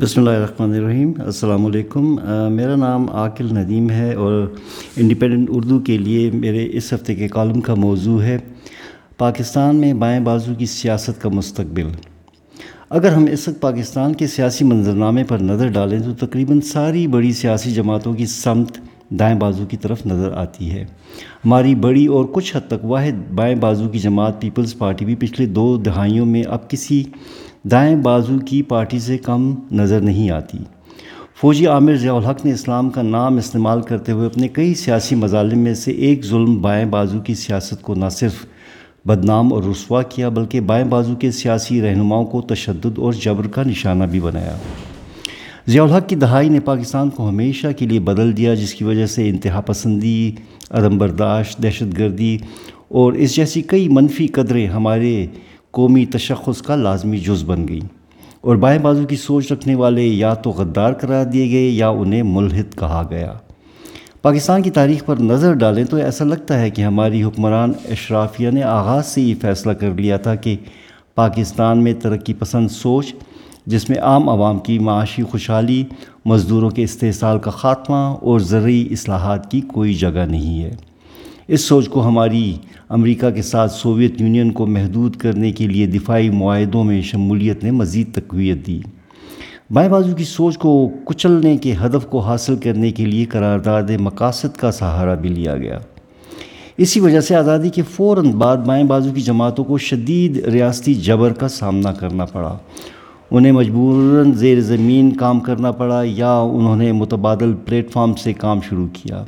بسم اللہ الرحمن الرحیم، السلام علیکم۔ میرا نام عاقل ندیم ہے اور انڈیپینڈنٹ اردو کے لیے میرے اس ہفتے کے کالم کا موضوع ہے، پاکستان میں بائیں بازو کی سیاست کا مستقبل۔ اگر ہم اس وقت پاکستان کے سیاسی منظرنامے پر نظر ڈالیں تو تقریباً ساری بڑی سیاسی جماعتوں کی سمت دائیں بازو کی طرف نظر آتی ہے۔ ہماری بڑی اور کچھ حد تک واحد بائیں بازو کی جماعت، پیپلز پارٹی بھی پچھلے دو دہائیوں میں اب کسی دائیں بازو کی پارٹی سے کم نظر نہیں آتی۔ فوجی عامر ضیاء الحق نے اسلام کا نام استعمال کرتے ہوئے اپنے کئی سیاسی مظالم میں سے ایک ظلم بائیں بازو کی سیاست کو نہ صرف بدنام اور رسوا کیا بلکہ بائیں بازو کے سیاسی رہنماؤں کو تشدد اور جبر کا نشانہ بھی بنایا۔ ضیاء الحق کی دہائی نے پاکستان کو ہمیشہ کے لیے بدل دیا، جس کی وجہ سے انتہا پسندی، عدم برداشت، دہشت گردی اور اس جیسی کئی منفی قدریں ہمارے قومی تشخص کا لازمی جز بن گئی اور بائیں بازو کی سوچ رکھنے والے یا تو غدار قرار دیے گئے یا انہیں ملحد کہا گیا۔ پاکستان کی تاریخ پر نظر ڈالیں تو ایسا لگتا ہے کہ ہماری حکمران اشرافیہ نے آغاز سے یہ فیصلہ کر لیا تھا کہ پاکستان میں ترقی پسند سوچ، جس میں عام عوام کی معاشی خوشحالی، مزدوروں کے استحصال کا خاتمہ اور زرعی اصلاحات کی کوئی جگہ نہیں ہے۔ اس سوچ کو ہماری امریکہ کے ساتھ سوویت یونین کو محدود کرنے کے لیے دفاعی معاہدوں میں شمولیت نے مزید تقویت دی۔ بائیں بازو کی سوچ کو کچلنے کے ہدف کو حاصل کرنے کے لیے قرارداد مقاصد کا سہارا بھی لیا گیا۔ اسی وجہ سے آزادی کے فوراً بعد بائیں بازو کی جماعتوں کو شدید ریاستی جبر کا سامنا کرنا پڑا۔ انہیں مجبوراً زیر زمین کام کرنا پڑا یا انہوں نے متبادل پلیٹ فارم سے کام شروع کیا۔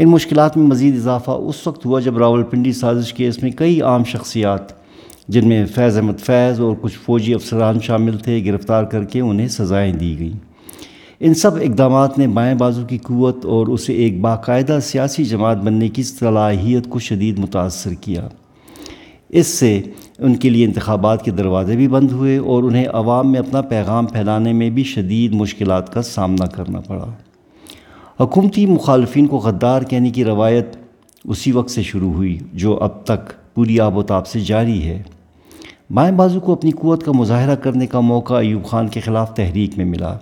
ان مشکلات میں مزید اضافہ اس وقت ہوا جب راول پنڈی سازش کیس میں کئی عام شخصیات، جن میں فیض احمد فیض اور کچھ فوجی افسران شامل تھے، گرفتار کر کے انہیں سزائیں دی گئیں۔ ان سب اقدامات نے بائیں بازو کی قوت اور اسے ایک باقاعدہ سیاسی جماعت بننے کی صلاحیت کو شدید متاثر کیا۔ اس سے ان کے لیے انتخابات کے دروازے بھی بند ہوئے اور انہیں عوام میں اپنا پیغام پھیلانے میں بھی شدید مشکلات کا سامنا کرنا پڑا۔ حکومتی مخالفین کو غدار کہنے کی روایت اسی وقت سے شروع ہوئی جو اب تک پوری آب و تاب سے جاری ہے۔ بائیں بازو کو اپنی قوت کا مظاہرہ کرنے کا موقع ایوب خان کے خلاف تحریک میں ملا۔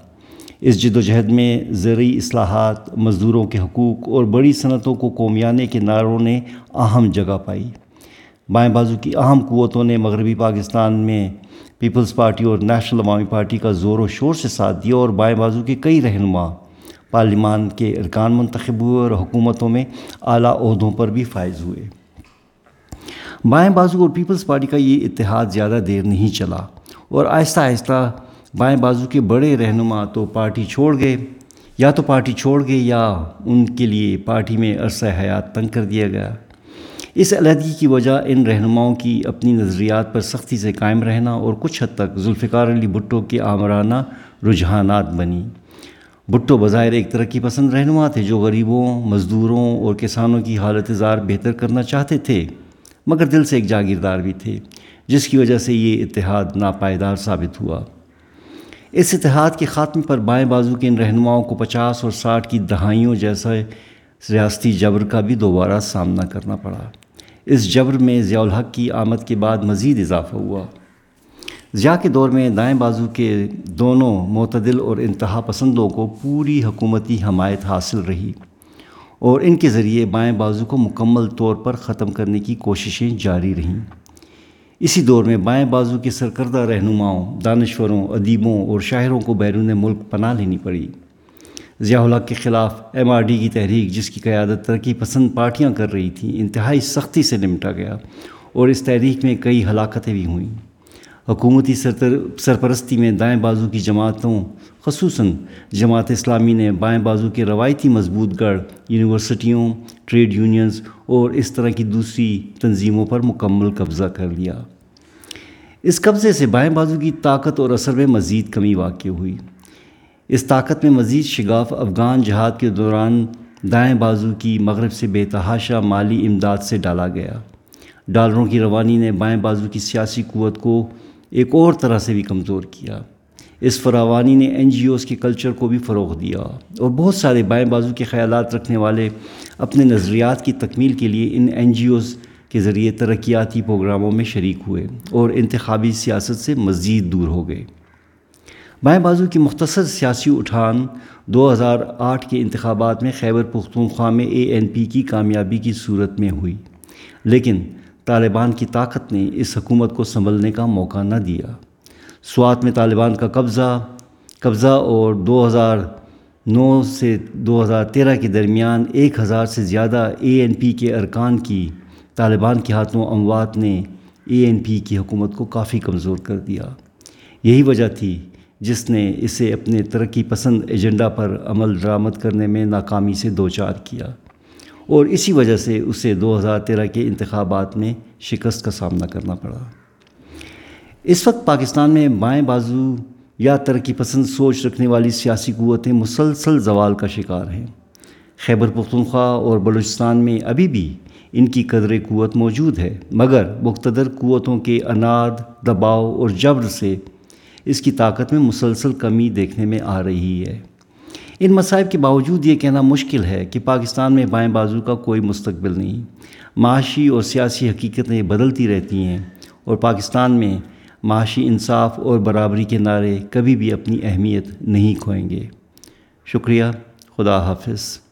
اس جد و جہد میں زرعی اصلاحات، مزدوروں کے حقوق اور بڑی صنعتوں کو قومیانے کے نعروں نے اہم جگہ پائی۔ بائیں بازو کی اہم قوتوں نے مغربی پاکستان میں پیپلز پارٹی اور نیشنل عوامی پارٹی کا زور و شور سے ساتھ دیا اور بائیں بازو کے کئی رہنما پارلیمان کے ارکان منتخب ہوئے اور حکومتوں میں اعلیٰ عہدوں پر بھی فائز ہوئے۔ بائیں بازو اور پیپلز پارٹی کا یہ اتحاد زیادہ دیر نہیں چلا اور آہستہ آہستہ بائیں بازو کے بڑے رہنما تو پارٹی چھوڑ گئے۔ یا تو پارٹی چھوڑ گئے یا ان کے لیے پارٹی میں عرصہ حیات تنگ کر دیا گیا۔ اس علیحدگی کی وجہ ان رہنماؤں کی اپنی نظریات پر سختی سے قائم رہنا اور کچھ حد تک ذوالفقار علی بھٹو کے آمرانہ رجحانات بنی۔ بھٹو بظاہر ایک ترقی پسند رہنما تھے جو غریبوں، مزدوروں اور کسانوں کی حالت زار بہتر کرنا چاہتے تھے، مگر دل سے ایک جاگیردار بھی تھے، جس کی وجہ سے یہ اتحاد ناپائیدار ثابت ہوا۔ اس اتحاد کے خاتمے پر بائیں بازو کے ان رہنماؤں کو پچاس اور ساٹھ کی دہائیوں جیسا ریاستی جبر کا بھی دوبارہ سامنا کرنا پڑا۔ اس جبر میں ضیاء الحق کی آمد کے بعد مزید اضافہ ہوا۔ ضیاء کے دور میں دائیں بازو کے دونوں معتدل اور انتہا پسندوں کو پوری حکومتی حمایت حاصل رہی اور ان کے ذریعے بائیں بازو کو مکمل طور پر ختم کرنے کی کوششیں جاری رہیں۔ اسی دور میں بائیں بازو کے سرکردہ رہنماؤں، دانشوروں، ادیبوں اور شاعروں کو بیرون ملک پناہ لینی پڑی۔ ضیاء الحق کے خلاف ایم آر ڈی کی تحریک، جس کی قیادت ترقی پسند پارٹیاں کر رہی تھیں، انتہائی سختی سے نمٹا گیا اور اس تحریک میں کئی ہلاکتیں بھی ہوئیں۔ حکومتی سرپرستی میں دائیں بازو کی جماعتوں، خصوصاً جماعت اسلامی نے بائیں بازو کے روایتی مضبوط گڑھ، یونیورسٹیوں، ٹریڈ یونینز اور اس طرح کی دوسری تنظیموں پر مکمل قبضہ کر لیا۔ اس قبضے سے بائیں بازو کی طاقت اور اثر میں مزید کمی واقع ہوئی۔ اس طاقت میں مزید شگاف افغان جہاد کے دوران دائیں بازو کی مغرب سے بے تحاشا مالی امداد سے ڈالا گیا۔ ڈالروں کی روانی نے بائیں بازو کی سیاسی قوت کو ایک اور طرح سے بھی کمزور کیا۔ اس فراوانی نے این جی اوز کے کلچر کو بھی فروغ دیا اور بہت سارے بائیں بازو کے خیالات رکھنے والے اپنے نظریات کی تکمیل کے لیے ان این جی اوز کے ذریعے ترقیاتی پروگراموں میں شریک ہوئے اور انتخابی سیاست سے مزید دور ہو گئے۔ بائیں بازو کی مختصر سیاسی اٹھان دو ہزار آٹھ کے انتخابات میں خیبر پختونخوا میں اے این پی کی کامیابی کی صورت میں ہوئی، لیکن طالبان کی طاقت نے اس حکومت کو سنبھلنے کا موقع نہ دیا۔ سوات میں طالبان کا قبضہ قبضہ اور دو ہزار نو سے دو ہزار تیرہ کے درمیان ایک ہزار سے زیادہ اے این پی کے ارکان کی طالبان کے ہاتھوں اموات نے اے این پی کی حکومت کو کافی کمزور کر دیا۔ یہی وجہ تھی جس نے اسے اپنے ترقی پسند ایجنڈا پر عمل درآمد کرنے میں ناکامی سے دوچار کیا۔ اور اسی وجہ سے اسے دو ہزار تیرہ کے انتخابات میں شکست کا سامنا کرنا پڑا۔ اس وقت پاکستان میں بائیں بازو یا ترقی پسند سوچ رکھنے والی سیاسی قوتیں مسلسل زوال کا شکار ہیں۔ خیبر پختونخوا اور بلوچستان میں ابھی بھی ان کی قدر قوت موجود ہے، مگر مقتدر قوتوں کے اناد، دباؤ اور جبر سے اس کی طاقت میں مسلسل کمی دیکھنے میں آ رہی ہے۔ ان مصائب کے باوجود یہ کہنا مشکل ہے کہ پاکستان میں بائیں بازو کا کوئی مستقبل نہیں۔ معاشی اور سیاسی حقیقتیں بدلتی رہتی ہیں اور پاکستان میں معاشی انصاف اور برابری کے نعرے کبھی بھی اپنی اہمیت نہیں کھوئیں گے۔ شکریہ۔ خدا حافظ۔